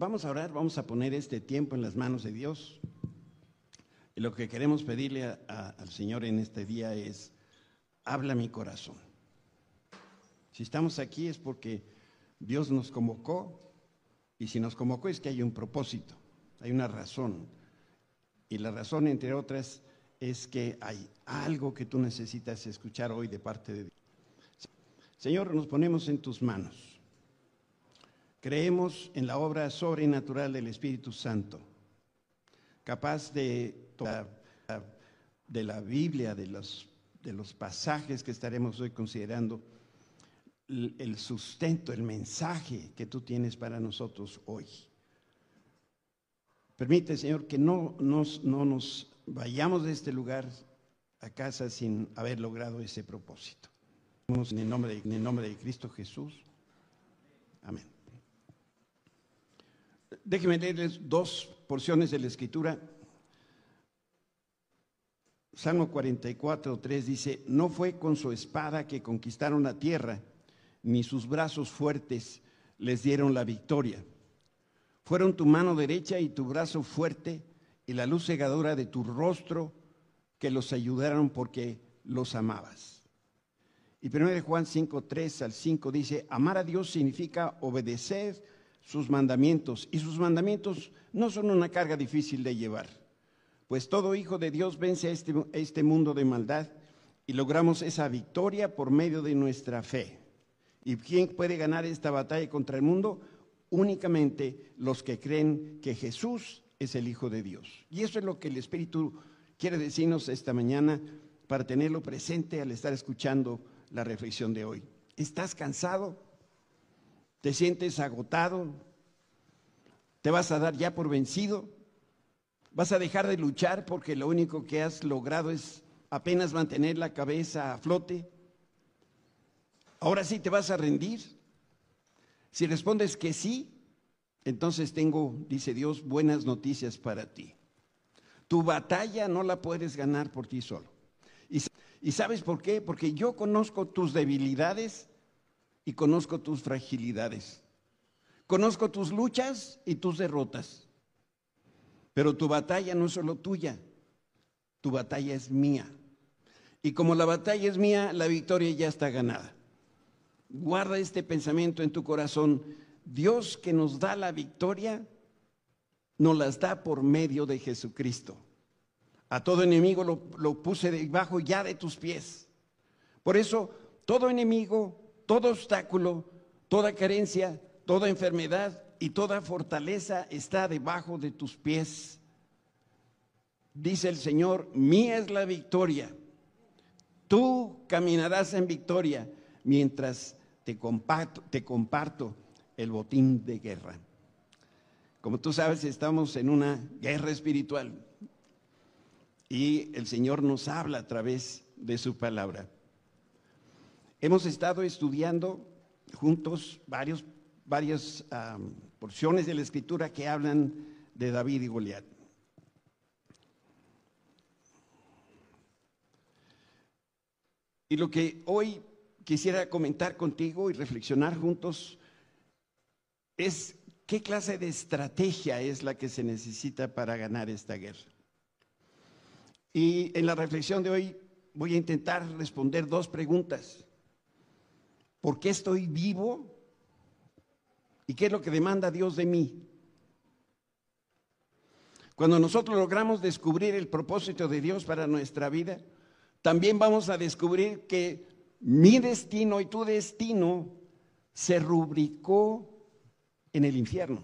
vamos a orar, vamos a poner este tiempo en las manos de Dios. Y lo que queremos pedirle al Señor en este día es, habla mi corazón. Si estamos aquí es porque Dios nos convocó y si nos convocó es que hay un propósito, hay una razón. Y la razón, entre otras, es que hay algo que tú necesitas escuchar hoy de parte de Dios. Señor, nos ponemos en tus manos. Creemos en la obra sobrenatural del Espíritu Santo, capaz de, de la Biblia, de los, de los pasajes que estaremos hoy considerando, el sustento, el mensaje que tú tienes para nosotros hoy. Permite, Señor, que no nos, no nos vayamos de este lugar a casa sin haber logrado ese propósito. En el nombre en el nombre de Cristo Jesús. Amén. Déjenme leerles dos porciones de la Escritura. Salmo 44, 3 dice, no fue con su espada que conquistaron la tierra, ni sus brazos fuertes les dieron la victoria. Fueron tu mano derecha y tu brazo fuerte y la luz cegadora de tu rostro que los ayudaron porque los amabas. Y 1 Juan 5, 3 al 5 dice, amar a Dios significa obedecer sus mandamientos y sus mandamientos no son una carga difícil de llevar, pues todo hijo de Dios vence a este, este mundo de maldad y logramos esa victoria por medio de nuestra fe. ¿Y quién puede ganar esta batalla contra el mundo? Únicamente los que creen que Jesús es el Hijo de Dios. Y eso es lo que el Espíritu quiere decirnos esta mañana para tenerlo presente al estar escuchando la reflexión de hoy. ¿Estás cansado? ¿Te sientes agotado? ¿Te vas a dar ya por vencido? ¿Vas a dejar de luchar porque lo único que has logrado es apenas mantener la cabeza a flote? ¿Ahora sí te vas a rendir? Si respondes que sí, entonces tengo, dice Dios, buenas noticias para ti. Tu batalla no la puedes ganar por ti solo. ¿Y, ¿Y, sabes por qué? Porque yo conozco tus debilidades y conozco tus fragilidades. Conozco tus luchas y tus derrotas. Pero tu batalla no es solo tuya, tu batalla es mía. Y como la batalla es mía, la victoria ya está ganada. Guarda este pensamiento en tu corazón. Dios que nos da la victoria, nos las da por medio de Jesucristo. A todo enemigo lo, lo, puse debajo ya de tus pies. Por eso, todo enemigo, todo obstáculo, toda carencia, toda enfermedad y toda fortaleza está debajo de tus pies. Dice el Señor, mía es la victoria. Tú caminarás en victoria mientras te comparto, te comparto el botín de guerra. Como tú sabes, estamos en una guerra espiritual y el Señor nos habla a través de su palabra. Hemos estado estudiando juntos varias porciones de la escritura que hablan de David y Goliat. Y lo que hoy quisiera comentar contigo y reflexionar juntos es qué clase de estrategia es la que se necesita para ganar esta guerra. Y en la reflexión de hoy voy a intentar responder dos preguntas. ¿Por qué estoy vivo? ¿Y qué es lo que demanda Dios de mí? Cuando nosotros logramos descubrir el propósito de Dios para nuestra vida, también vamos a descubrir que mi destino y tu destino se rubricó en el infierno.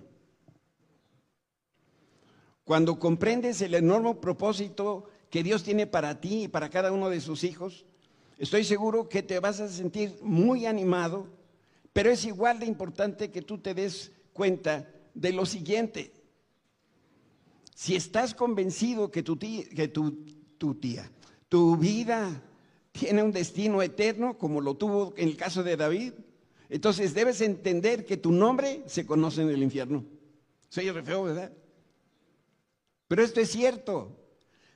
Cuando comprendes el enorme propósito que Dios tiene para ti y para cada uno de sus hijos, estoy seguro que te vas a sentir muy animado, pero es igual de importante que tú te des cuenta de lo siguiente. Si estás convencido que tu tía, que tu, tía, tu vida tiene un destino eterno, como lo tuvo en el caso de David. Entonces debes entender que tu nombre se conoce en el infierno. Soy re feo, ¿verdad? Pero esto es cierto.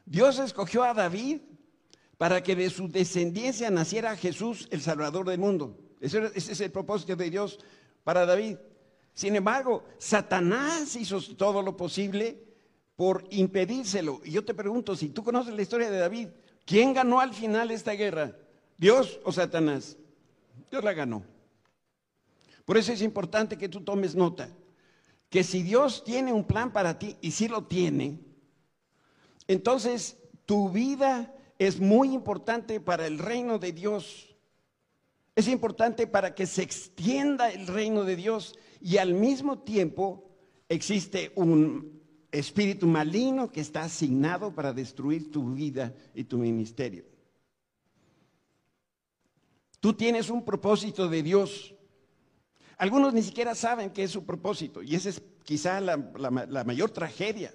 Dios escogió a David para que de su descendencia naciera Jesús, el Salvador del mundo. Ese, es el propósito de Dios para David. Sin embargo, Satanás hizo todo lo posible por impedírselo. Y yo te pregunto, si tú conoces la historia de David, ¿quién ganó al final esta guerra? ¿Dios o Satanás? Dios la ganó. Por eso es importante que tú tomes nota, que si Dios tiene un plan para ti, y si lo tiene, entonces tu vida es muy importante para el reino de Dios. Es importante para que se extienda el reino de Dios y al mismo tiempo existe un espíritu maligno que está asignado para destruir tu vida y tu ministerio. Tú tienes un propósito de Dios. Algunos ni siquiera saben qué es su propósito y esa es quizá la, mayor tragedia.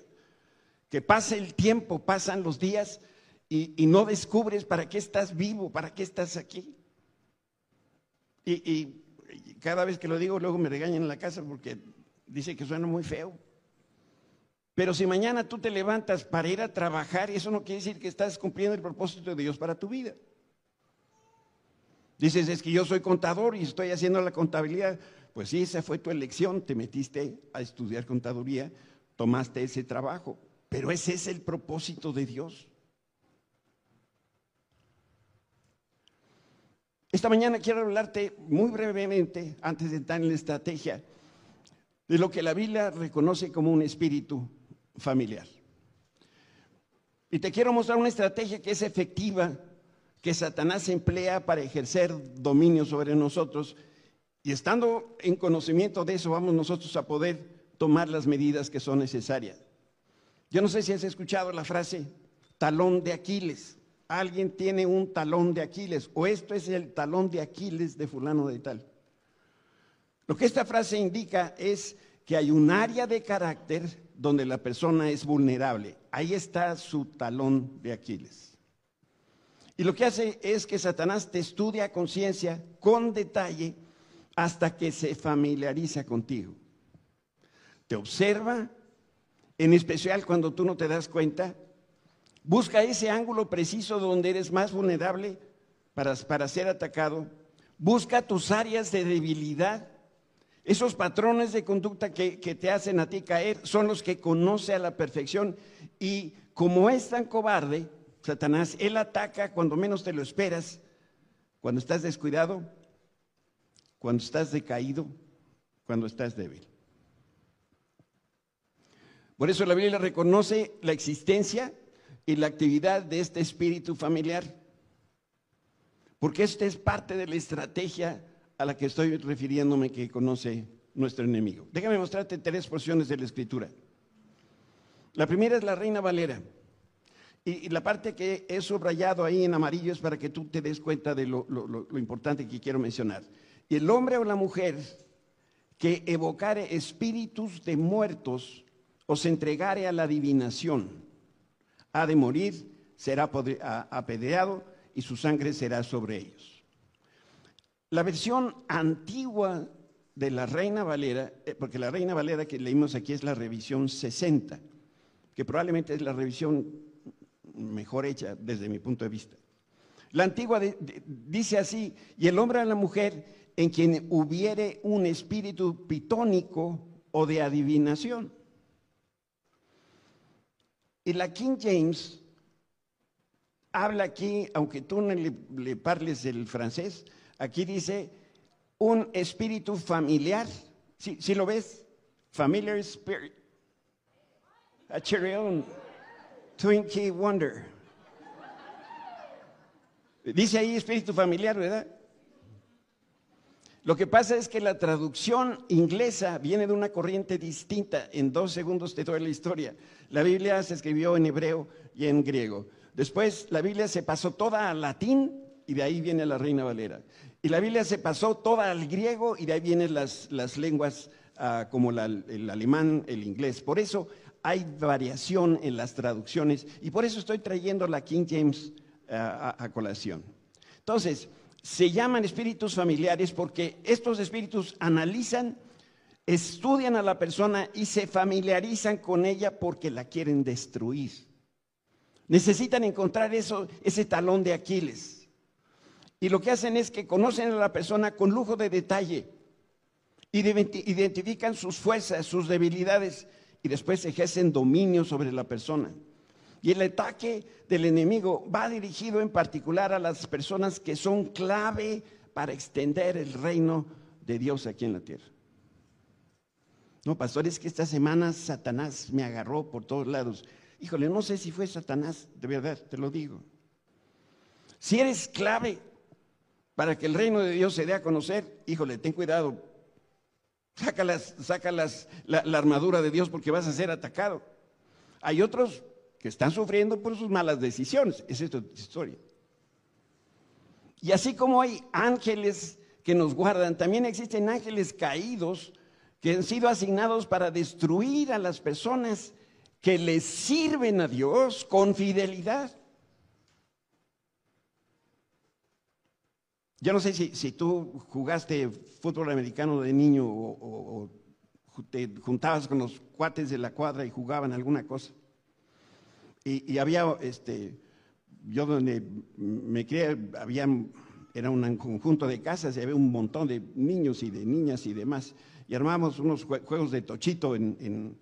Que pase el tiempo, pasan los días y, no descubres para qué estás vivo, para qué estás aquí. y cada vez que lo digo, luego me regañan en la casa porque dice que suena muy feo. Pero si mañana tú te levantas para ir a trabajar, eso no quiere decir que estás cumpliendo el propósito de Dios para tu vida. Dices, es que yo soy contador y estoy haciendo la contabilidad. Pues sí, esa fue tu elección, te metiste a estudiar contaduría, tomaste ese trabajo, pero ese es el propósito de Dios. Esta mañana quiero hablarte muy brevemente, antes de entrar en la estrategia, de lo que la Biblia reconoce como un espíritu familiar. Y te quiero mostrar una estrategia que es efectiva, que Satanás emplea para ejercer dominio sobre nosotros. Y estando en conocimiento de eso, vamos nosotros a poder tomar las medidas que son necesarias. Yo no sé si has escuchado la frase talón de Aquiles alguien tiene un talón de Aquiles o esto es el talón de Aquiles de fulano de tal. Lo que esta frase indica es que hay un área de carácter donde la persona es vulnerable. Ahí está su talón de Aquiles. Y lo que hace es que Satanás te estudia a conciencia con detalle hasta que se familiariza contigo. Te observa, en especial cuando tú no te das cuenta, Busca ese ángulo preciso donde eres más vulnerable para, para ser atacado. Busca tus áreas de debilidad. Esos patrones de conducta que, que, te hacen a ti caer son los que conoce a la perfección. Y como es tan cobarde, Satanás, él ataca cuando menos te lo esperas, cuando estás descuidado, cuando estás decaído, cuando estás débil. Por eso la Biblia reconoce la existencia y la actividad de este espíritu familiar. Porque esta es parte de la estrategia a la que estoy refiriéndome que conoce nuestro enemigo. Déjame mostrarte tres porciones de la escritura. La primera es la Reina Valera. Y, la parte que he subrayado ahí en amarillo es para que tú te des cuenta de lo, lo importante que quiero mencionar. Y el hombre o la mujer que evocare espíritus de muertos o se entregare a la adivinación ha de morir, será apedreado y su sangre será sobre ellos. La versión antigua de la Reina Valera, eh, porque la Reina Valera que leímos aquí es la revisión 60, que probablemente es la revisión mejor hecha desde mi punto de vista. La antigua dice así, y el hombre a la mujer en quien hubiere un espíritu pitónico o de adivinación. Y la King James habla aquí, aunque tú no le, parles el francés, aquí dice un espíritu familiar. ¿Sí, lo ves? Familiar spirit. A chirion, Twinkie Wonder. Dice ahí espíritu familiar, ¿verdad? Lo que pasa es que la traducción inglesa viene de una corriente distinta. En dos segundos te doy la historia. La Biblia se escribió en hebreo y en griego. Después la Biblia se pasó toda al latín y de ahí viene la Reina Valera. Y la Biblia se pasó toda al griego y de ahí vienen las, lenguas ah, como el alemán, el inglés. Por eso hay variación en las traducciones y por eso estoy trayendo la King James ah, a colación. Entonces, se llaman espíritus familiares porque estos espíritus analizan, estudian a la persona y se familiarizan con ella porque la quieren destruir. Necesitan encontrar eso, ese talón de Aquiles. Y lo que hacen es que conocen a la persona con lujo de detalle identifican sus fuerzas, sus debilidades y después ejercen dominio sobre la persona. Y el ataque del enemigo va dirigido en particular a las personas que son clave para extender el reino de Dios aquí en la tierra. No, pastor, es que esta semana Satanás me agarró por todos lados. Híjole, no sé si fue Satanás, de verdad, te lo digo. Si eres clave para que el reino de Dios se dé a conocer, híjole, ten cuidado. Saca, la, armadura de Dios porque vas a ser atacado. Hay otros que están sufriendo por sus malas decisiones. Esa es tu historia. Y así como hay ángeles que nos guardan, también existen ángeles caídos que han sido asignados para destruir a las personas que le sirven a Dios con fidelidad. Yo no sé si, tú jugaste fútbol americano de niño o, te juntabas con los cuates de la cuadra y jugaban alguna cosa. Y, había, este, yo donde me crié, había, era un conjunto de casas y había un montón de niños y de niñas y demás. Y armábamos unos juegos de tochito en,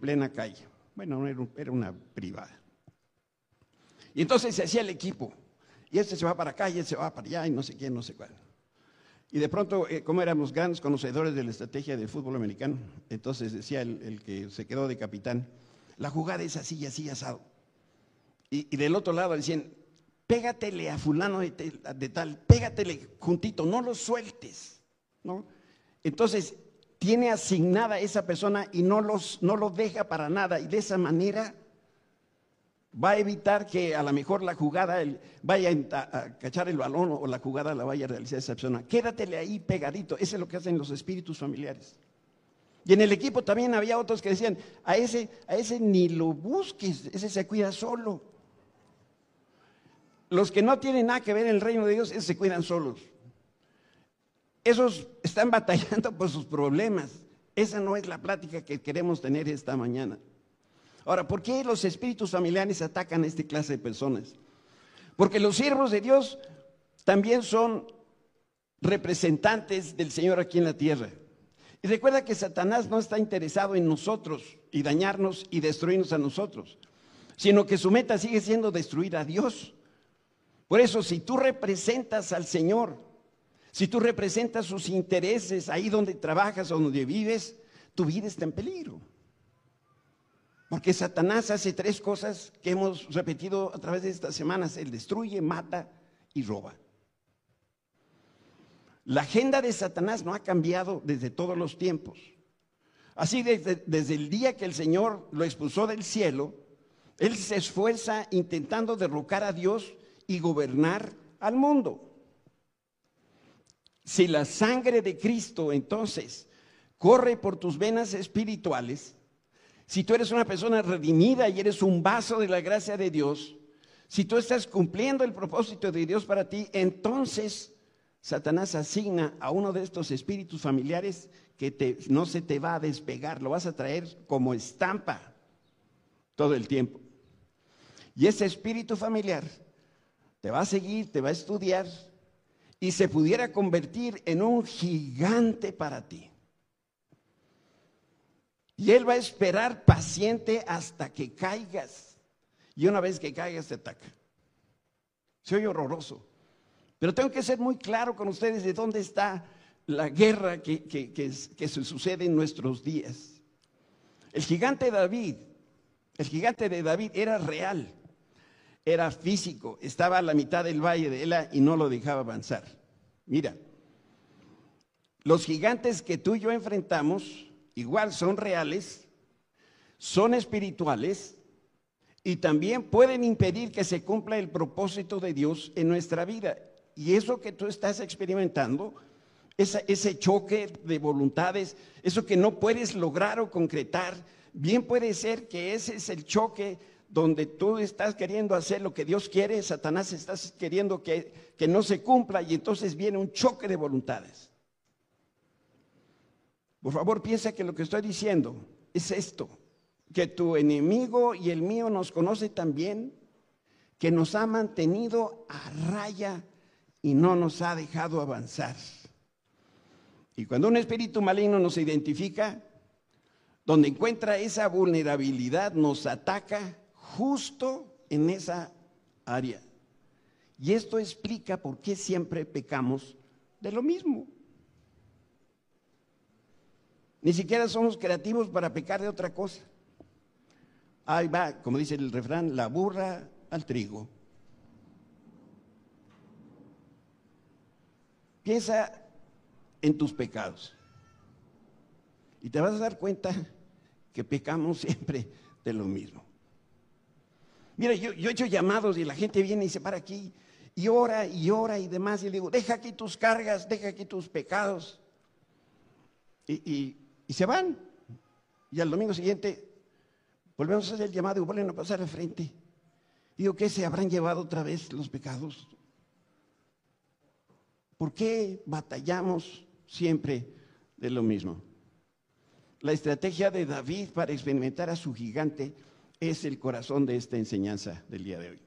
plena calle. Bueno, era una privada. Y entonces se hacía el equipo y este se va para acá y este se va para allá y no sé quién, no sé cuál. Y de pronto, eh, como éramos grandes conocedores de la estrategia del fútbol americano, entonces decía el, que se quedó de capitán, la jugada es así y así asado. Y, del otro lado decían, pégatele a fulano de, tal, pégatele juntito, no lo sueltes. ¿no? Entonces, tiene asignada esa persona y no, los, no lo deja para nada. Y de esa manera va a evitar que a lo mejor la jugada vaya a, cachar el balón o la jugada la vaya a realizar esa persona. Quédatele ahí pegadito. Eso es lo que hacen los espíritus familiares. Y en el equipo también había otros que decían, a ese, a ese ni lo busques, ese se cuida solo. Los que no tienen nada que ver en el reino de Dios, esos se cuidan solos. Esos están batallando por sus problemas. Esa no es la plática que queremos tener esta mañana. Ahora, ¿por qué los espíritus familiares atacan a este clase de personas? Porque los siervos de Dios también son representantes del Señor aquí en la tierra. Y recuerda que Satanás no está interesado en nosotros y dañarnos y destruirnos a nosotros, sino que su meta sigue siendo destruir a Dios. Por eso, si tú representas al Señor, si tú representas sus intereses ahí donde trabajas o donde vives, tu vida está en peligro. Porque Satanás hace tres cosas que hemos repetido a través de estas semanas. Él destruye, mata y roba. La agenda de Satanás no ha cambiado desde todos los tiempos. Así desde, desde, el día que el Señor lo expulsó del cielo, Él se esfuerza intentando derrocar a Dios y gobernar al mundo. Si la sangre de Cristo entonces corre por tus venas espirituales, si tú eres una persona redimida y eres un vaso de la gracia de Dios, si tú estás cumpliendo el propósito de Dios para ti, entonces Satanás asigna a uno de estos espíritus familiares que no se te va a despegar, lo vas a traer como estampa todo el tiempo. Y ese espíritu familiar te va a seguir, te va a estudiar y se pudiera convertir en un gigante para ti. Y Él va a esperar paciente hasta que caigas. Y una vez que caigas te ataca. Se oye horroroso. Pero tengo que ser muy claro con ustedes de dónde está la guerra que, se sucede en nuestros días. El gigante David, el gigante de David era real, era físico, estaba a la mitad del valle de Ela y no lo dejaba avanzar. Mira, los gigantes que tú y yo enfrentamos igual son reales, son espirituales y también pueden impedir que se cumpla el propósito de Dios en nuestra vida. Y eso que tú estás experimentando, ese choque de voluntades, eso que no puedes lograr o concretar, bien puede ser que ese es el choque donde tú estás queriendo hacer lo que Dios quiere, Satanás está queriendo que, que no se cumpla y entonces viene un choque de voluntades. Por favor, piensa que lo que estoy diciendo es esto, que tu enemigo y el mío nos conoce también, que nos ha mantenido a raya y no nos ha dejado avanzar. Y cuando un espíritu maligno nos identifica, donde encuentra esa vulnerabilidad, nos ataca justo en esa área. Y esto explica por qué siempre pecamos de lo mismo. Ni siquiera somos creativos para pecar de otra cosa. Ahí va, como dice el refrán, la burra al trigo. Piensa en tus pecados. Y te vas a dar cuenta que pecamos siempre de lo mismo. Mira, yo, he hecho llamados y la gente viene y se para aquí y ora y ora y demás. Y le digo, deja aquí tus cargas, deja aquí tus pecados. Y, se van. Y al domingo siguiente volvemos a hacer el llamado y vuelven a pasar al frente. Digo, ¿qué se habrán llevado otra vez los pecados? ¿Por qué batallamos siempre de lo mismo? La estrategia de David para experimentar a su gigante es el corazón de esta enseñanza del día de hoy.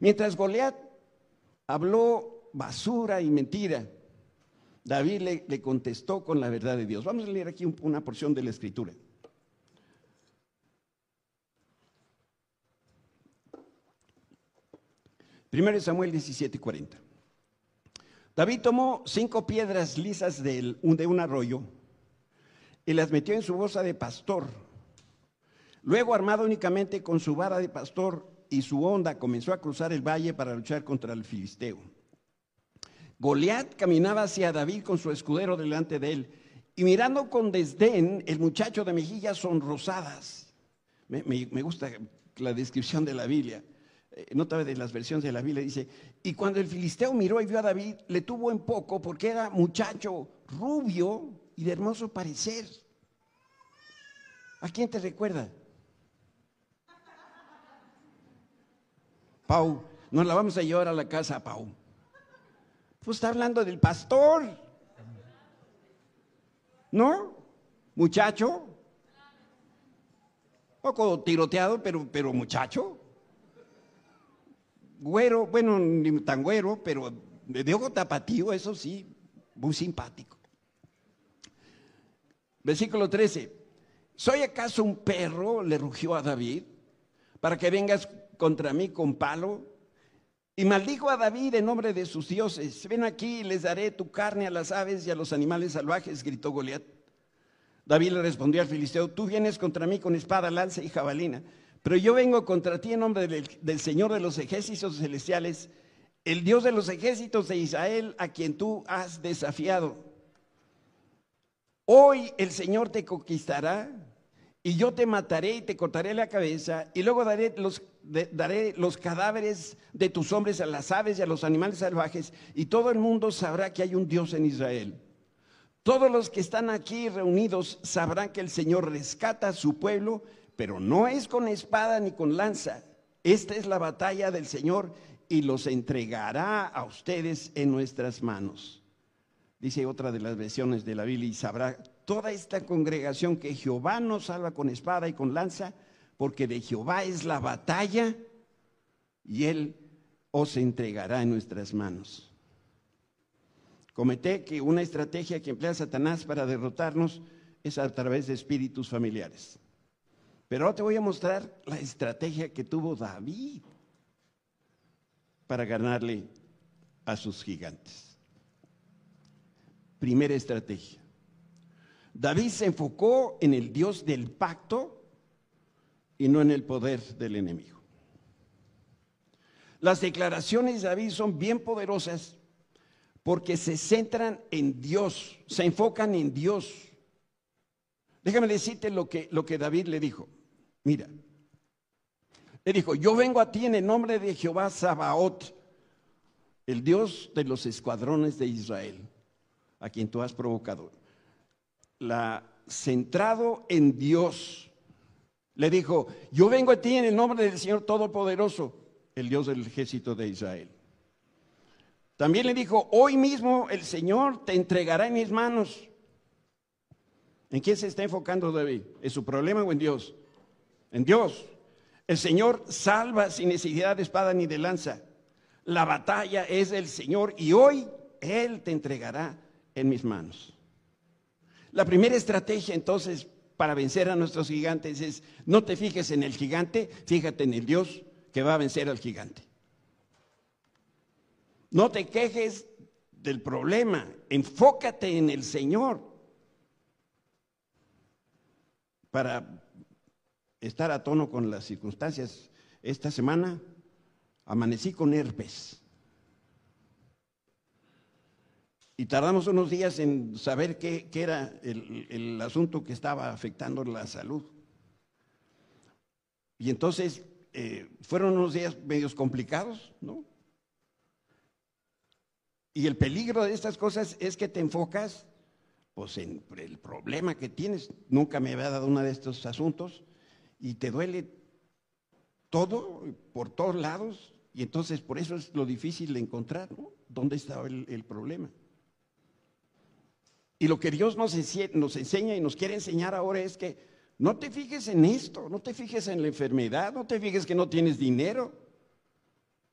Mientras Goliat habló basura y mentira, David le, contestó con la verdad de Dios. Vamos a leer aquí una porción de la escritura. Primero Samuel 17:40. David tomó cinco piedras lisas de un arroyo y las metió en su bolsa de pastor. Luego, armado únicamente con su vara de pastor y su onda, comenzó a cruzar el valle para luchar contra el filisteo. Goliat caminaba hacia David con su escudero delante de él y mirando con desdén el muchacho de mejillas sonrosadas. Me, me gusta la descripción de la Biblia. Eh, nota de las versiones de la Biblia, dice, y cuando el filisteo miró y vio a David, le tuvo en poco porque era muchacho rubio y de hermoso parecer. ¿A quién te recuerda? Pau, nos la vamos a llevar a la casa, Pau. Pues está hablando del pastor. ¿No? Muchacho. Poco tiroteado, pero, pero muchacho. Güero, bueno, ni tan güero, pero de ojo tapatío, eso sí, muy simpático. Versículo 13. ¿Soy acaso un perro? le rugió a David, para que vengas contra mí con palo. Y maldijo a David en nombre de sus dioses. Ven aquí y les daré tu carne a las aves y a los animales salvajes, gritó Goliat. David le respondió al filisteo, tú vienes contra mí con espada, lanza y jabalina, pero yo vengo contra ti en nombre del, Señor de los ejércitos celestiales, el Dios de los ejércitos de Israel, a quien tú has desafiado. Hoy el Señor te conquistará y yo te mataré y te cortaré la cabeza y luego daré los, daré los cadáveres de tus hombres a las aves y a los animales salvajes y todo el mundo sabrá que hay un Dios en Israel. Todos los que están aquí reunidos sabrán que el Señor rescata a su pueblo, pero no es con espada ni con lanza. Esta es la batalla del Señor y los entregará a ustedes en nuestras manos dice otra de las versiones de la Biblia, y sabrá toda esta congregación que Jehová nos salva con espada y con lanza, porque de Jehová es la batalla y Él os entregará en nuestras manos. Comenté que una estrategia que emplea Satanás para derrotarnos es a través de espíritus familiares. Pero ahora te voy a mostrar la estrategia que tuvo David para ganarle a sus gigantes. Primera estrategia. David se enfocó en el Dios del pacto y no en el poder del enemigo. Las declaraciones de David son bien poderosas porque se centran en Dios, se enfocan en Dios. Déjame decirte lo que, lo que David le dijo. Mira, le dijo, yo vengo a ti en el nombre de Jehová Sabaoth, el Dios de los escuadrones de Israel a quien tú has provocado. La centrado en Dios. Le dijo, yo vengo a ti en el nombre del Señor Todopoderoso, el Dios del ejército de Israel. También le dijo, hoy mismo el Señor te entregará en mis manos. ¿En quién se está enfocando David? ¿En su problema o en Dios? En Dios. El Señor salva sin necesidad de espada ni de lanza. La batalla es del Señor y hoy Él te entregará en mis manos. La primera estrategia entonces para vencer a nuestros gigantes es no te fijes en el gigante, fíjate en el Dios que va a vencer al gigante. No te quejes del problema, enfócate en el Señor para estar a tono con las circunstancias. Esta semana amanecí con herpes. Y tardamos unos días en saber qué, era el, asunto que estaba afectando la salud. Y entonces eh, fueron unos días medios complicados, ¿no? Y el peligro de estas cosas es que te enfocas pues, en el problema que tienes. Nunca me había dado uno de estos asuntos y te duele todo por todos lados. Y entonces por eso es lo difícil de encontrar, ¿no? ¿Dónde está el problema? Y lo que Dios nos, enseña y nos quiere enseñar ahora es que no te fijes en esto, no te fijes en la enfermedad, no te fijes que no tienes dinero,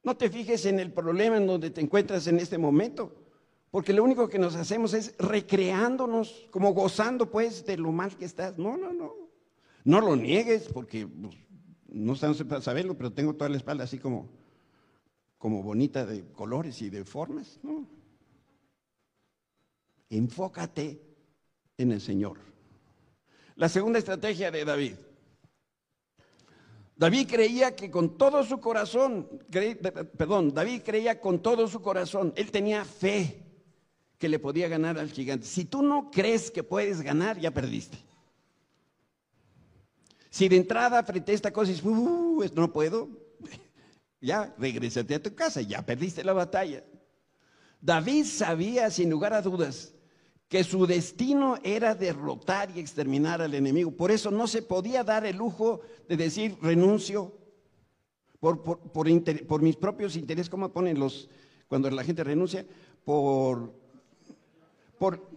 no te fijes en el problema en donde te encuentras en este momento, porque lo único que nos hacemos es recreándonos, como gozando pues de lo mal que estás. No, no, no. No lo niegues, porque pues, no estamos para saberlo, pero tengo toda la espalda así como, como bonita de colores y de formas. No. Enfócate en el Señor. La segunda estrategia de David. David creía que con todo su corazón, perdón, David creía con todo su corazón, él tenía fe que le podía ganar al gigante. Si tú no crees que puedes ganar, ya perdiste. Si de entrada frente a esta cosa dices, uh, no puedo, ya regrésate a tu casa, ya perdiste la batalla. David sabía sin lugar a dudas que su destino era derrotar y exterminar al enemigo. Por eso no se podía dar el lujo de decir renuncio por, por, mis propios intereses, ¿cómo ponen los cuando la gente renuncia? Por, por,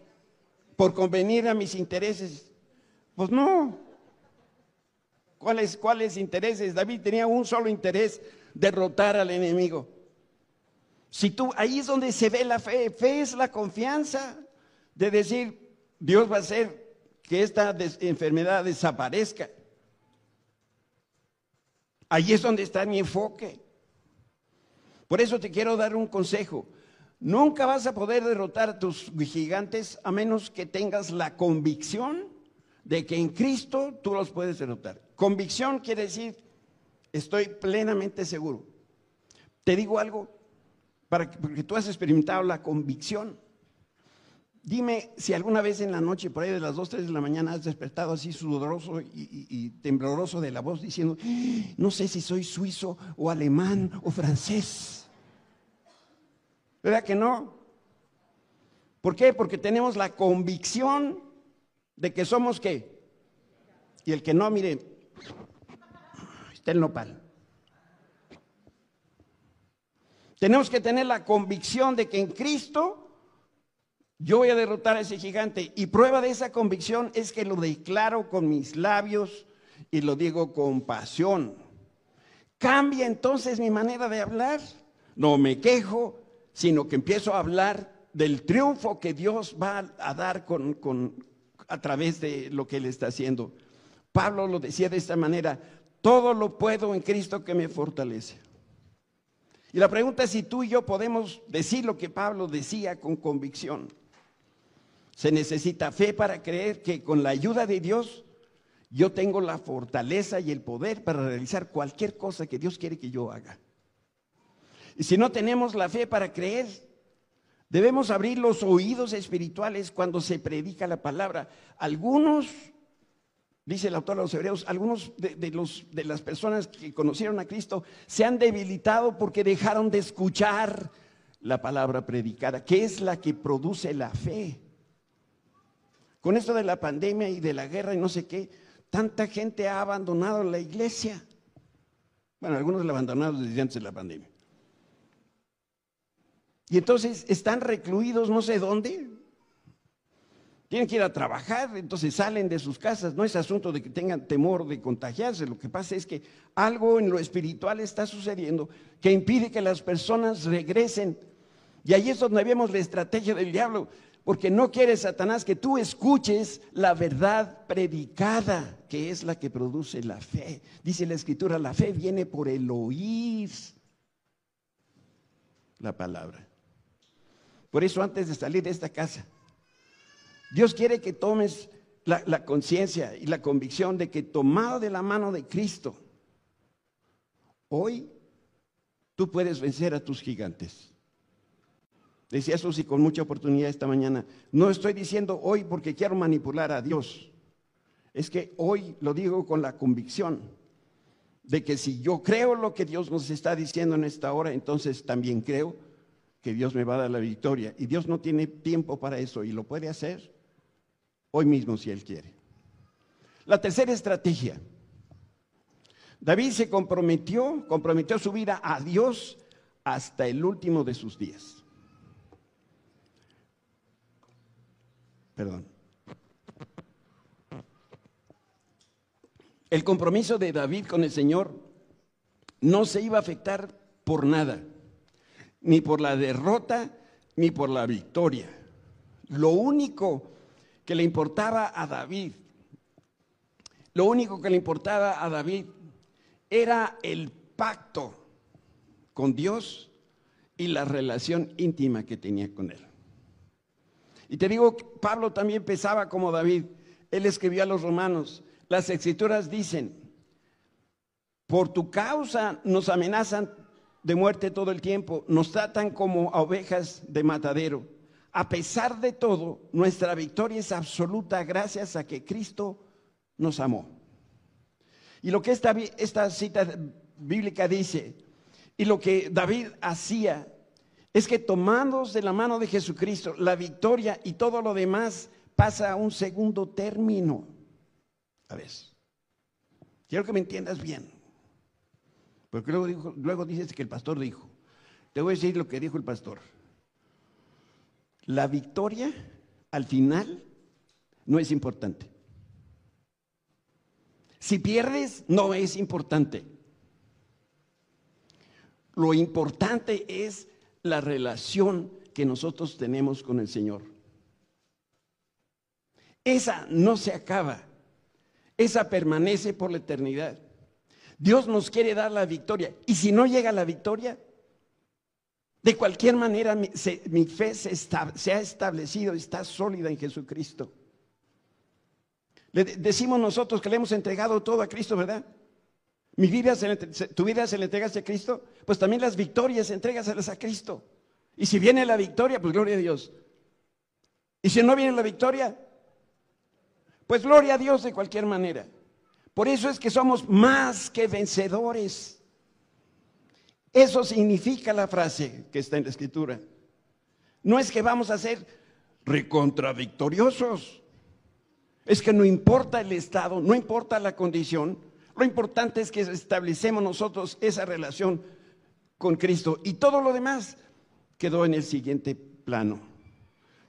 por convenir a mis intereses. Pues no. ¿Cuáles, ¿Cuáles intereses? David tenía un solo interés, derrotar al enemigo. Si tú, ahí es donde se ve la fe. Fe es la confianza de decir, Dios va a hacer que esta enfermedad desaparezca. Ahí es donde está mi enfoque. Por eso te quiero dar un consejo. Nunca vas a poder derrotar a tus gigantes a menos que tengas la convicción de que en Cristo tú los puedes derrotar. Convicción quiere decir, estoy plenamente seguro. Te digo algo, para que, porque tú has experimentado la convicción. Dime si alguna vez en la noche, por ahí de las 2, 3 de la mañana, has despertado así sudoroso y, tembloroso de la voz diciendo, no sé si soy suizo o alemán o francés. ¿Verdad que no? ¿Por qué? Porque tenemos la convicción de que somos qué. Y el que no, mire, está el nopal. Tenemos que tener la convicción de que en Cristo yo voy a derrotar a ese gigante. Y prueba de esa convicción es que lo declaro con mis labios y lo digo con pasión. Cambia entonces mi manera de hablar. No me quejo, sino que empiezo a hablar del triunfo que Dios va a dar con, a través de lo que Él está haciendo. Pablo lo decía de esta manera, todo lo puedo en Cristo que me fortalece. Y la pregunta es si tú y yo podemos decir lo que Pablo decía con convicción. Se necesita fe para creer que con la ayuda de Dios yo tengo la fortaleza y el poder para realizar cualquier cosa que Dios quiere que yo haga. Y si no tenemos la fe para creer, debemos abrir los oídos espirituales cuando se predica la palabra. Algunos, dice el autor de los Hebreos, algunos de, los, de las personas que conocieron a Cristo se han debilitado porque dejaron de escuchar la palabra predicada, que es la que produce la fe. Con esto de la pandemia y de la guerra y no sé qué, tanta gente ha abandonado la iglesia. Bueno, algunos la abandonaron desde antes de la pandemia. Y entonces están recluidos no sé dónde. Tienen que ir a trabajar, entonces salen de sus casas. No es asunto de que tengan temor de contagiarse. Lo que pasa es que algo en lo espiritual está sucediendo que impide que las personas regresen. Y ahí es donde vemos la estrategia del diablo porque no quiere Satanás que tú escuches la verdad predicada, que es la que produce la fe. Dice la escritura, la fe viene por el oír la palabra. Por eso antes de salir de esta casa, Dios quiere que tomes la, conciencia y la convicción de que tomado de la mano de Cristo, hoy tú puedes vencer a tus gigantes. Decía Susi con mucha oportunidad esta mañana, no estoy diciendo hoy porque quiero manipular a Dios. Es que hoy lo digo con la convicción de que si yo creo lo que Dios nos está diciendo en esta hora, entonces también creo que Dios me va a dar la victoria. Y Dios no tiene tiempo para eso y lo puede hacer hoy mismo si Él quiere. La tercera estrategia. David se comprometió, comprometió su vida a Dios hasta el último de sus días. Perdón. El compromiso de David con el Señor no se iba a afectar por nada, ni por la derrota, ni por la victoria. Lo único que le importaba a David, lo único que le importaba a David era el pacto con Dios y la relación íntima que tenía con Él. Y te digo, Pablo también pensaba como David. Él escribió a los romanos, las escrituras dicen, por tu causa nos amenazan de muerte todo el tiempo, nos tratan como a ovejas de matadero. A pesar de todo, nuestra victoria es absoluta gracias a que Cristo nos amó. Y lo que esta, esta cita bíblica dice, y lo que David hacía es que tomados de la mano de Jesucristo, la victoria y todo lo demás pasa a un segundo término. A ver, quiero que me entiendas bien. Porque luego, luego dices que el pastor dijo. Te voy a decir lo que dijo el pastor. La victoria al final no es importante. Si pierdes, no es importante. Lo importante es la relación que nosotros tenemos con el Señor. Esa no se acaba, esa permanece por la eternidad. Dios nos quiere dar la victoria y si no llega la victoria, de cualquier manera mi, fe se, ha establecido, está sólida en Jesucristo. Le decimos nosotros que le hemos entregado todo a Cristo, ¿verdad? Mi vida tu vida se le entregaste a Cristo, pues también las victorias entrégaselas a Cristo. Y si viene la victoria, pues gloria a Dios. Y si no viene la victoria, pues gloria a Dios de cualquier manera. Por eso es que somos más que vencedores. Eso significa la frase que está en la escritura. No es que vamos a ser recontravictoriosos. Es que no importa el estado, no importa la condición, lo importante es que establecemos nosotros esa relación con Cristo y todo lo demás quedó en el siguiente plano.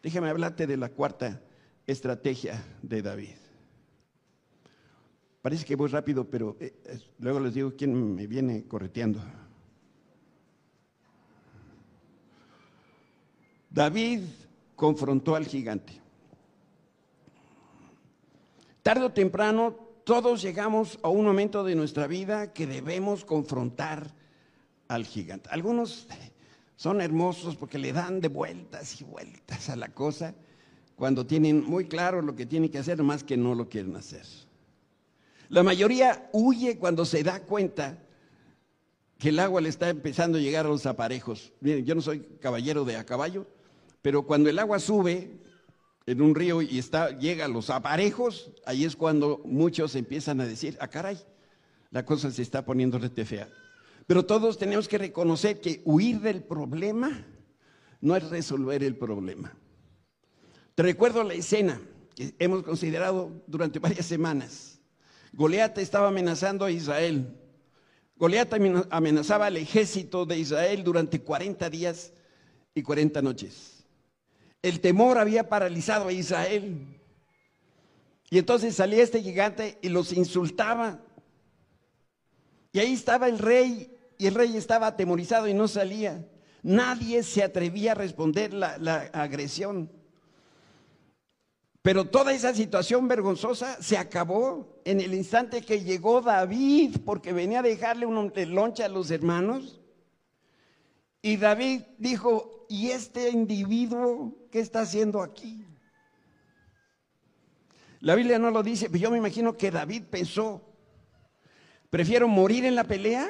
Déjame hablarte de la cuarta estrategia de David. Parece que voy rápido, pero eh, luego les digo quién me viene correteando. David confrontó al gigante. Tarde o temprano todos llegamos a un momento de nuestra vida que debemos confrontar al gigante. Algunos son hermosos porque le dan de vueltas y vueltas a la cosa cuando tienen muy claro lo que tienen que hacer, más que no lo quieren hacer. La mayoría huye cuando se da cuenta que el agua le está empezando a llegar a los aparejos. Miren, yo no soy caballero de a caballo, pero cuando el agua sube, en un río y está, llega a los aparejos, ahí es cuando muchos empiezan a decir, ah, caray, la cosa se está poniendo rete fea. Pero todos tenemos que reconocer que huir del problema no es resolver el problema. Te recuerdo la escena que hemos considerado durante varias semanas. Goliat estaba amenazando a Israel. Goliat amenazaba al ejército de Israel durante 40 días y 40 noches. El temor había paralizado a Israel. Y entonces salía este gigante y los insultaba. Y ahí estaba el rey y el rey estaba atemorizado y no salía. Nadie se atrevía a responder la, agresión. Pero toda esa situación vergonzosa se acabó en el instante que llegó David, porque venía a dejarle un loncha a los hermanos. Y David dijo, ¿y este individuo qué está haciendo aquí? La Biblia no lo dice, pero yo me imagino que David pensó, prefiero morir en la pelea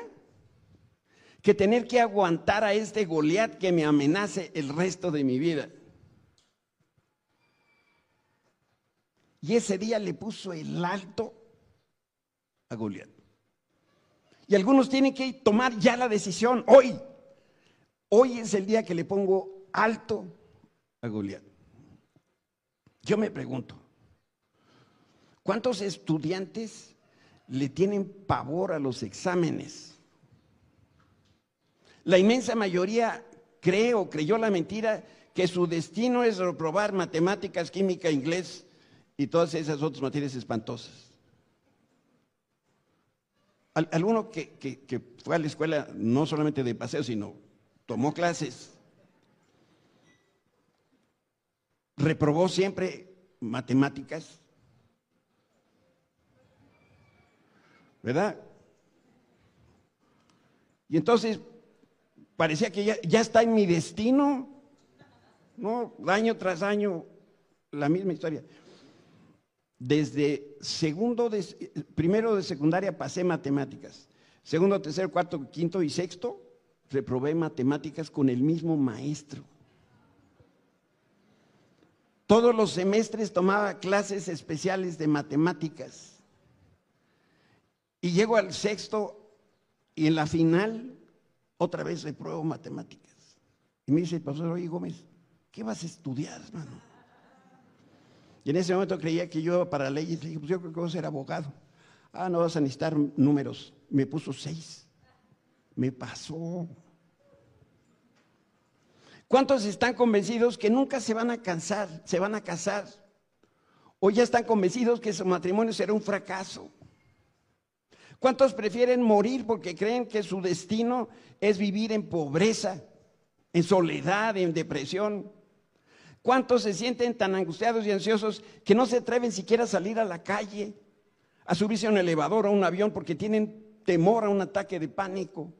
que tener que aguantar a este Goliat que me amenace el resto de mi vida. Y ese día le puso el alto a Goliat. Y algunos tienen que tomar ya la decisión hoy. Hoy es el día que le pongo alto a Goliat. Yo me pregunto, ¿cuántos estudiantes le tienen pavor a los exámenes? La inmensa mayoría cree o creyó la mentira que su destino es reprobar matemáticas, química, inglés y todas esas otras materias espantosas. Alguno que, que, fue a la escuela no solamente de paseo, sino tomó clases, reprobó siempre matemáticas, ¿verdad? Y entonces parecía que ya, está en mi destino, ¿no? Año tras año, la misma historia. Desde segundo, de, primero de secundaria pasé matemáticas. Segundo, tercero, cuarto, quinto y sexto reprobé matemáticas con el mismo maestro. Todos los semestres tomaba clases especiales de matemáticas. Y llego al sexto y en la final otra vez repruebo matemáticas. Y me dice el profesor, oye Gómez, ¿qué vas a estudiar, hermano? Y en ese momento creía que yo para leyes. Le dije, pues yo creo que voy a ser abogado. Ah, no vas a necesitar números. Me puso seis. Me pasó. ¿Cuántos están convencidos que nunca se van a cansar, se van a casar? O ya están convencidos que su matrimonio será un fracaso. ¿Cuántos prefieren morir porque creen que su destino es vivir en pobreza, en soledad, en depresión? ¿Cuántos se sienten tan angustiados y ansiosos que no se atreven siquiera a salir a la calle, a subirse a un elevador o a un avión porque tienen temor a un ataque de pánico?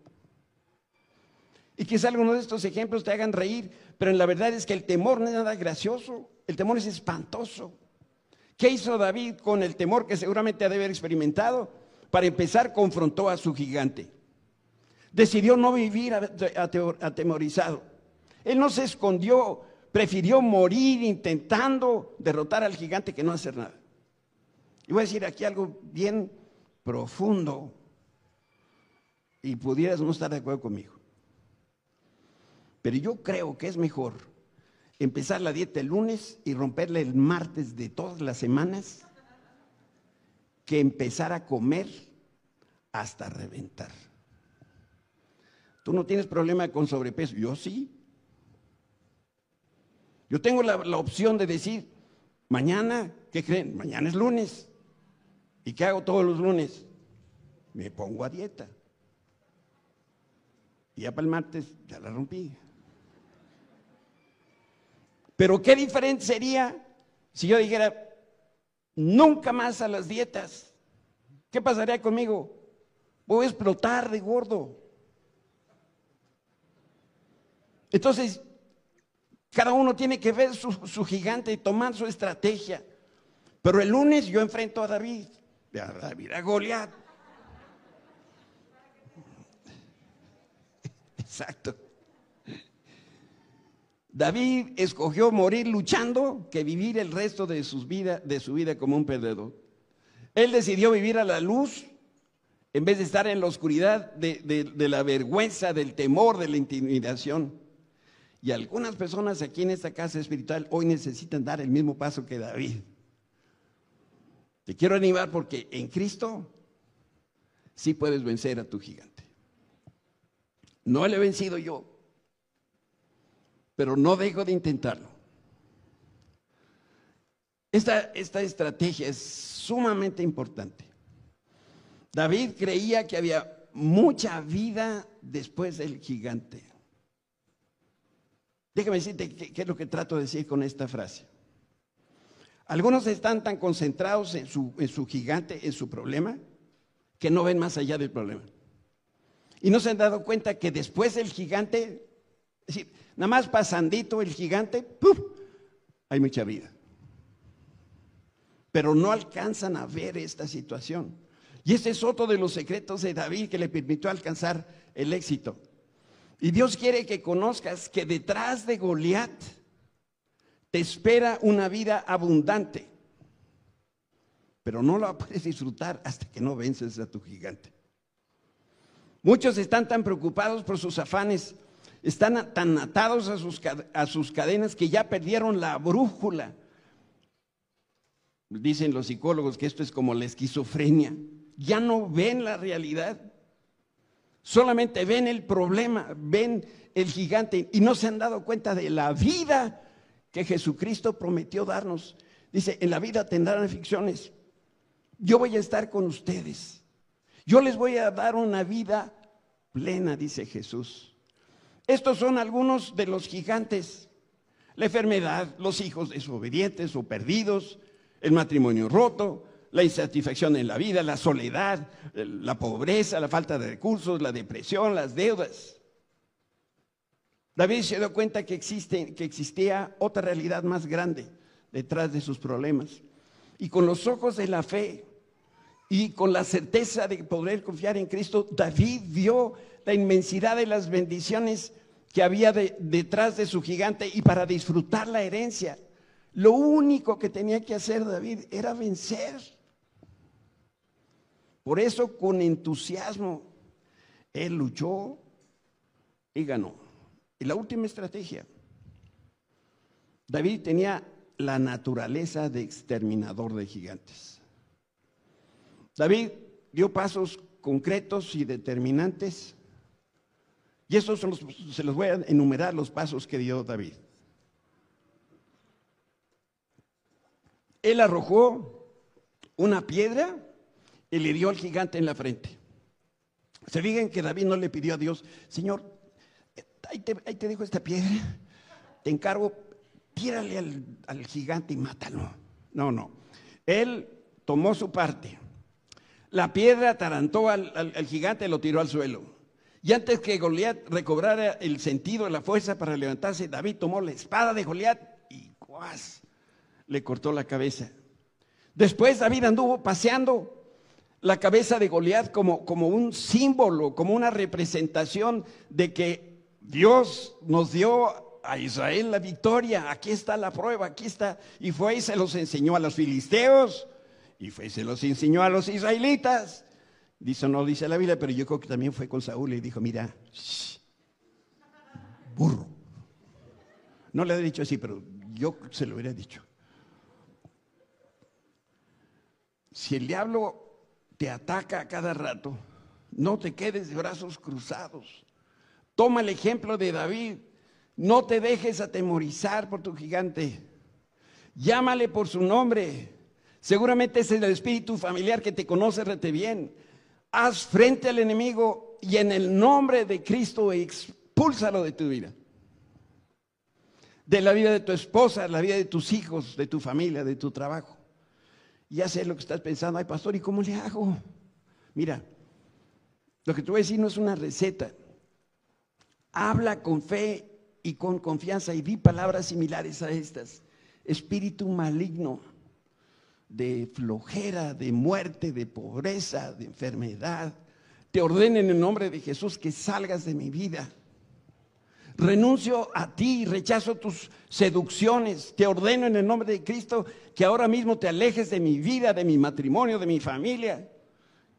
Y quizá algunos de estos ejemplos te hagan reír, pero la verdad es que el temor no es nada gracioso, el temor es espantoso. ¿Qué hizo David con el temor que seguramente ha de haber experimentado? Para empezar, confrontó a su gigante. Decidió no vivir atemorizado. Él no se escondió prefirió morir intentando derrotar al gigante que no hacer nada. Y voy a decir aquí algo bien profundo y pudieras no estar de acuerdo conmigo. Pero yo creo que es mejor empezar la dieta el lunes y romperla el martes de todas las semanas que empezar a comer hasta reventar. Tú no tienes problema con sobrepeso, yo sí. Yo tengo la, opción de decir, mañana, ¿qué creen? Mañana es lunes. ¿Y qué hago todos los lunes? Me pongo a dieta. Y ya para el martes ya la rompí. Pero qué diferente sería si yo dijera, nunca más a las dietas. ¿Qué pasaría conmigo? Voy a explotar de gordo. Entonces, cada uno tiene que ver su, gigante y tomar su estrategia. Pero el lunes yo enfrento a David, a David, a Goliat. Exacto. David escogió morir luchando que vivir el resto de, sus vida, de su vida como un perdedor. Él decidió vivir a la luz en vez de estar en la oscuridad de la vergüenza, del temor, de la intimidación. Y algunas personas aquí en esta casa espiritual hoy necesitan dar el mismo paso que David. Te quiero animar porque en Cristo sí puedes vencer a tu gigante. No le he vencido yo, pero no dejo de intentarlo. Esta, esta estrategia es sumamente importante. David creía que había mucha vida después del gigante. Déjame decirte qué, es lo que trato de decir con esta frase. Algunos están tan concentrados en su, en su gigante, en su problema, que no ven más allá del problema. Y no se han dado cuenta que después del gigante, nada más pasandito el gigante, ¡puf! hay mucha vida. Pero no alcanzan a ver esta situación. Y ese es otro de los secretos de David que le permitió alcanzar el éxito. Y Dios quiere que conozcas que detrás de Goliat te espera una vida abundante. Pero no la puedes disfrutar hasta que no vences a tu gigante. Muchos están tan preocupados por sus afanes, están tan atados a sus, a sus cadenas que ya perdieron la brújula. Dicen los psicólogos que esto es como la esquizofrenia. Ya no ven la realidad. Solamente ven el problema, ven el gigante y no se han dado cuenta de la vida que Jesucristo prometió darnos. Dice, en la vida tendrán aflicciones. Yo voy a estar con ustedes. Yo les voy a dar una vida plena, dice Jesús. Estos son algunos de los gigantes. La enfermedad, los hijos desobedientes o perdidos, el matrimonio roto, la insatisfacción en la vida, la soledad, la pobreza, la falta de recursos, la depresión, las deudas. David se dio cuenta que, existe, existía otra realidad más grande detrás de sus problemas. Y con los ojos de la fe y con la certeza de poder confiar en Cristo, David vio la inmensidad de las bendiciones que había detrás de su gigante y para disfrutar la herencia. Lo único que tenía que hacer David era vencer. Por eso con entusiasmo él luchó y ganó. Y la última estrategia. David tenía la naturaleza de exterminador de gigantes. David dio pasos concretos y determinantes. Y estos se los voy a enumerar los pasos que dio David. Él arrojó una piedra y le dio al gigante en la frente. Se fijan que David no le pidió a Dios, Señor, ahí te, dejo esta piedra, te encargo, tírale al, gigante y mátalo. No, no. Él tomó su parte. La piedra tarantó al, al, gigante y lo tiró al suelo. Y antes que Goliat recobrara el sentido, la fuerza para levantarse, David tomó la espada de Goliat y le cortó la cabeza. Después David anduvo paseando la cabeza de Goliat como, como un símbolo, como una representación de que Dios nos dio a Israel la victoria. Aquí está la prueba, aquí está. Y fue y se los enseñó a los filisteos, y fue y se los enseñó a los israelitas. Dice, no dice la Biblia, pero yo creo que también fue con Saúl y dijo, mira, burro. No le he dicho así, pero yo se lo hubiera dicho. Si el diablo te ataca a cada rato, no te quedes de brazos cruzados. Toma el ejemplo de David. No te dejes atemorizar por tu gigante. Llámale por su nombre. Seguramente es el espíritu familiar que te conoce rete bien. Haz frente al enemigo y en el nombre de Cristo expúlsalo de tu vida. De la vida de tu esposa, la vida de tus hijos, de tu familia, de tu trabajo. Ya sé lo que estás pensando, ay pastor, ¿y cómo le hago? Mira, lo que te voy a decir no es una receta. Habla con fe y con confianza y di palabras similares a estas. Espíritu maligno de flojera, de muerte, de pobreza, de enfermedad. Te ordeno en el nombre de Jesús que salgas de mi vida. Renuncio a ti, rechazo tus seducciones. Te ordeno en el nombre de Cristo que ahora mismo te alejes de mi vida, de mi matrimonio, de mi familia.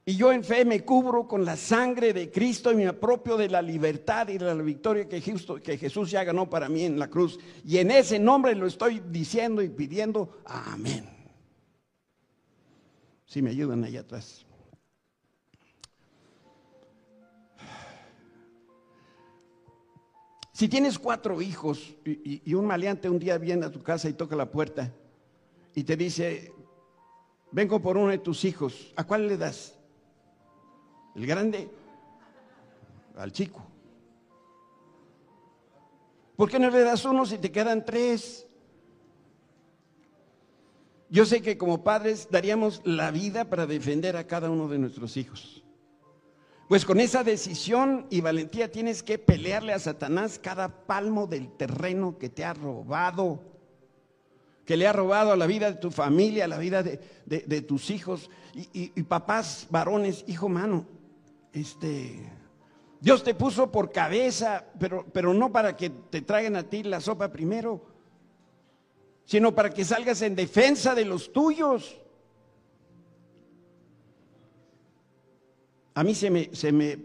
Y yo en fe me cubro con la sangre de Cristo y me apropio de la libertad y de la victoria que, que Jesús ya ganó para mí en la cruz. Y en ese nombre lo estoy diciendo y pidiendo. Amén. Si me ayudan allá atrás. Si tienes cuatro hijos y, un maleante un día viene a tu casa y toca la puerta y te dice, vengo por uno de tus hijos, ¿a cuál le das? ¿El grande? Al chico. ¿Por qué no le das uno si te quedan tres? Yo sé que como padres daríamos la vida para defender a cada uno de nuestros hijos. Pues con esa decisión y valentía tienes que pelearle a Satanás cada palmo del terreno que te ha robado, que le ha robado a la vida de tu familia, a la vida de, tus hijos y, papás varones, hijo mano. Este, Dios te puso por cabeza, pero, pero no para que te traigan a ti la sopa primero, sino para que salgas en defensa de los tuyos. A mí se me, se me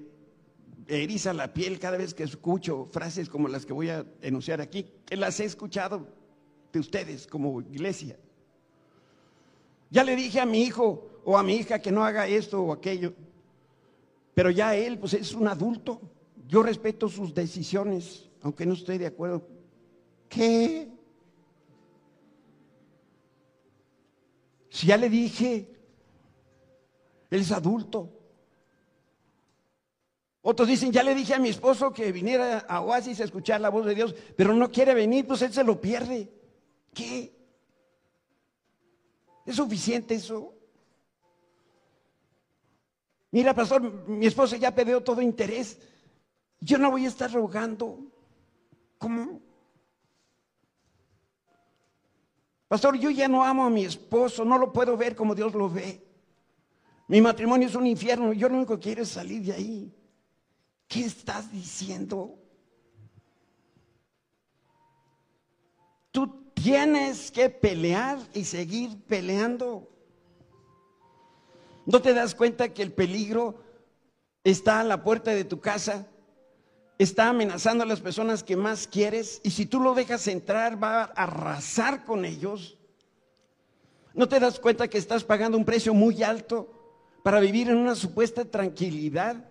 eriza la piel cada vez que escucho frases como las que voy a enunciar aquí, que las he escuchado de ustedes como iglesia. Ya le dije a mi hijo o a mi hija que no haga esto o aquello, pero ya él pues es un adulto. Yo respeto sus decisiones, aunque no estoy de acuerdo. ¿Qué? Si ya le dije, él es adulto. Otros dicen, ya le dije a mi esposo que viniera a Oasis a escuchar la voz de Dios, pero no quiere venir, pues él se lo pierde. ¿Qué? ¿Es suficiente eso? Mira, pastor, mi esposo ya perdió todo interés. Yo no voy a estar rogando. ¿Cómo? Pastor, yo ya no amo a mi esposo, no lo puedo ver como Dios lo ve. Mi matrimonio es un infierno, yo lo único que quiero es salir de ahí. ¿Qué estás diciendo? Tú tienes que pelear y seguir peleando. ¿No te das cuenta que el peligro está a la puerta de tu casa? Está amenazando a las personas que más quieres y si tú lo dejas entrar va a arrasar con ellos. ¿No te das cuenta que estás pagando un precio muy alto para vivir en una supuesta tranquilidad?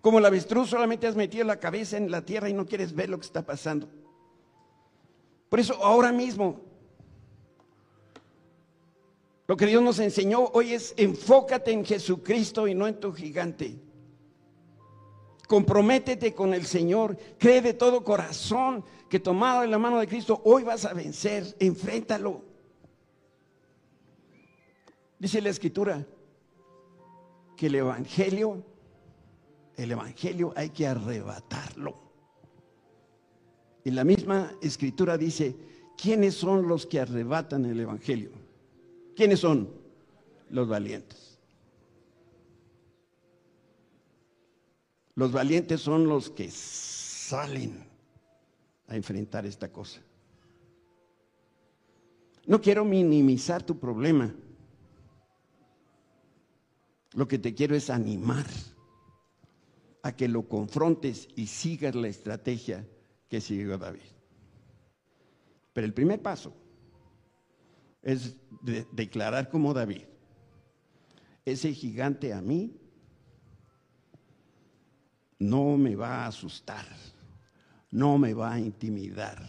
Como el avestruz solamente has metido la cabeza en la tierra y no quieres ver lo que está pasando. Por eso ahora mismo, lo que Dios nos enseñó hoy es enfócate en Jesucristo y no en tu gigante. Comprométete con el Señor, cree de todo corazón que tomado en la mano de Cristo hoy vas a vencer, enfréntalo. Dice la escritura que el Evangelio el Evangelio hay que arrebatarlo. Y la misma escritura dice, ¿quiénes son los que arrebatan el Evangelio? ¿Quiénes son? Los valientes. Los valientes son los que salen a enfrentar esta cosa. No quiero minimizar tu problema. Lo que te quiero es animar a que lo confrontes y sigas la estrategia que siguió David. Pero el primer paso es declarar como David, ese gigante a mí no me va a asustar, no me va a intimidar,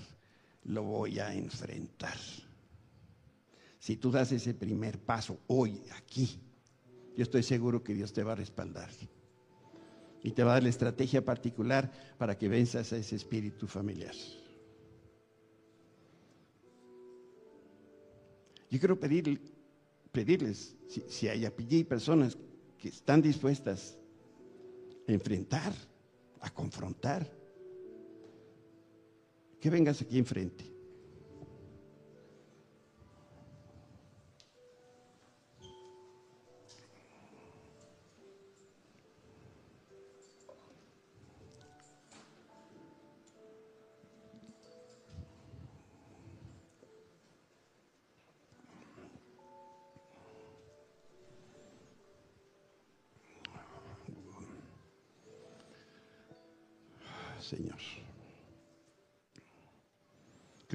lo voy a enfrentar. Si tú das ese primer paso hoy, aquí, yo estoy seguro que Dios te va a respaldar y te va a dar la estrategia particular para que venzas a ese espíritu familiar. Yo quiero pedir, pedirles, si, hay allí personas que están dispuestas enfrentar, a confrontar, que vengas aquí enfrente.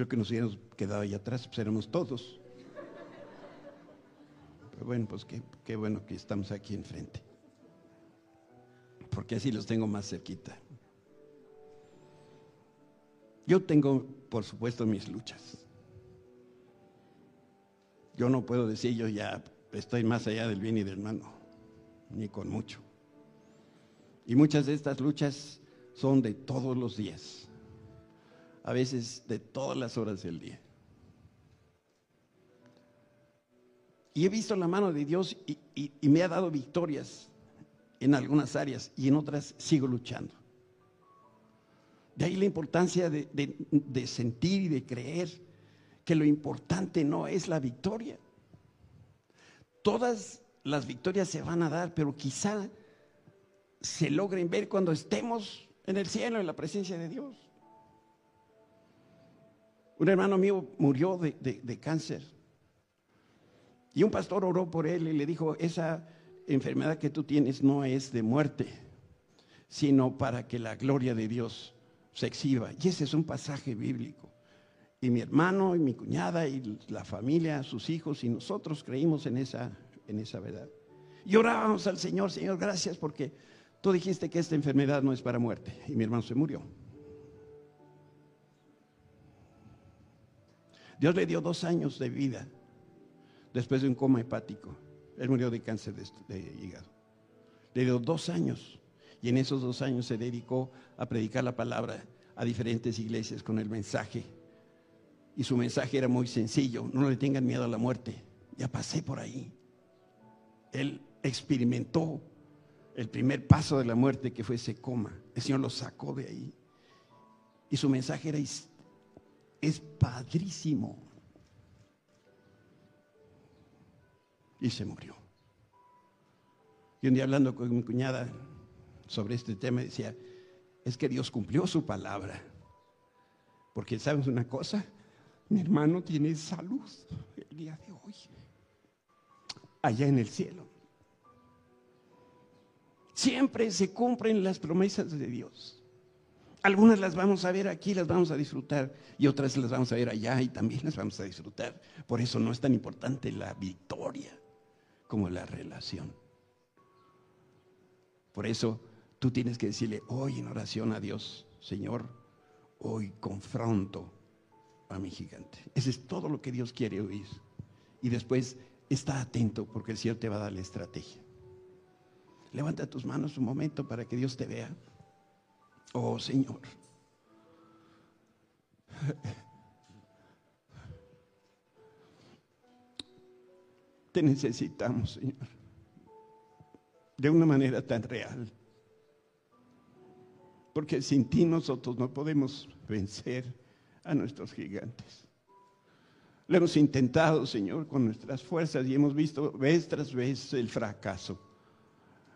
Que nos hubiéramos quedado ahí atrás, pues éramos todos. Pero bueno, pues qué, qué bueno que estamos aquí enfrente. Porque así los tengo más cerquita. Yo tengo, por supuesto, mis luchas. Yo no puedo decir yo ya estoy más allá del bien y del mal, ni con mucho. Y muchas de estas luchas son de todos los días, a veces de todas las horas del día. Y he visto la mano de Dios y, me ha dado victorias en algunas áreas y en otras sigo luchando. De ahí la importancia de, sentir y de creer que lo importante no es la victoria. Todas las victorias se van a dar, pero quizá se logren ver cuando estemos en el cielo, en la presencia de Dios. Un hermano mío murió de, cáncer y un pastor oró por él y le dijo, esa enfermedad que tú tienes no es de muerte, sino para que la gloria de Dios se exhiba. Y ese es un pasaje bíblico. Y mi hermano y mi cuñada y la familia, sus hijos y nosotros creímos en esa, en esa verdad. Y orábamos al Señor, Señor, gracias porque tú dijiste que esta enfermedad no es para muerte. Y mi hermano se murió. Dios le dio dos años de vida después de un coma hepático. Él murió de cáncer de, hígado. Le dio dos años y en esos dos años se dedicó a predicar la palabra a diferentes iglesias con el mensaje. Y su mensaje era muy sencillo, no le tengan miedo a la muerte. Ya pasé por ahí. Él experimentó el primer paso de la muerte que fue ese coma. El Señor lo sacó de ahí. Y su mensaje era es padrísimo. Y se murió. Y un día hablando con mi cuñada sobre este tema, decía, es que Dios cumplió su palabra. Porque sabes una cosa, mi hermano tiene salud el día de hoy, allá en el cielo. Siempre se cumplen las promesas de Dios. Algunas las vamos a ver aquí, las vamos a disfrutar, y otras las vamos a ver allá y también las vamos a disfrutar. Por eso no es tan importante la victoria como la relación. Por eso tú tienes que decirle hoy en oración a Dios, Señor, hoy confronto a mi gigante. Ese es todo lo que Dios quiere oír. Y después está atento porque el Señor te va a dar la estrategia. Levanta tus manos un momento para que Dios te vea. Oh Señor. Te necesitamos, Señor, de una manera tan real. Porque sin ti nosotros no podemos vencer a nuestros gigantes. Lo hemos intentado, Señor, con nuestras fuerzas y hemos visto vez tras vez el fracaso.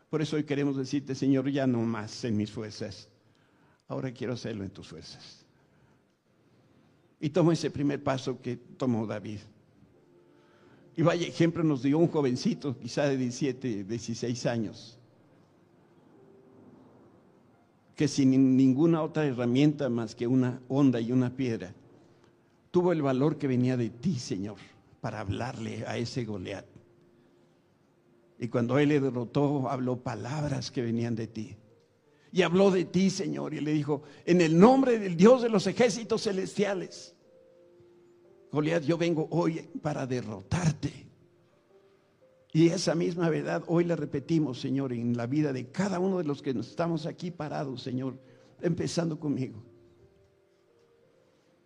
Por eso hoy queremos decirte, Señor, ya no más en mis fuerzas, Ahora quiero hacerlo en tus fuerzas. Y tomo ese primer paso que tomó David. Y vaya ejemplo nos dio un jovencito, quizá de 17, 16 años, que sin ninguna otra herramienta más que una onda y una piedra, tuvo el valor que venía de ti, Señor, para hablarle a ese Goliat. Y cuando él le derrotó, habló palabras que venían de ti y habló de ti, Señor, y le dijo, en el nombre del Dios de los ejércitos celestiales, Goliat, yo vengo hoy para derrotarte. Y esa misma verdad hoy la repetimos, Señor, en la vida de cada uno de los que estamos aquí parados, Señor, empezando conmigo.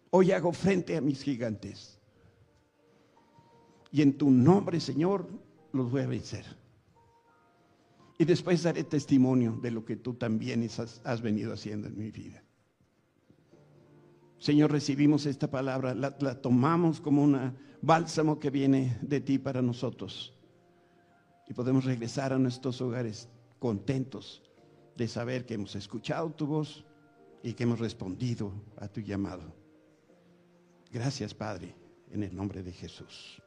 Hoy hago frente a mis gigantes. Y en tu nombre, Señor, los voy a vencer. Y después daré testimonio de lo que tú también has, venido haciendo en mi vida. Señor, recibimos esta palabra, la, tomamos como un bálsamo que viene de ti para nosotros. Y podemos regresar a nuestros hogares contentos de saber que hemos escuchado tu voz y que hemos respondido a tu llamado. Gracias, Padre, en el nombre de Jesús.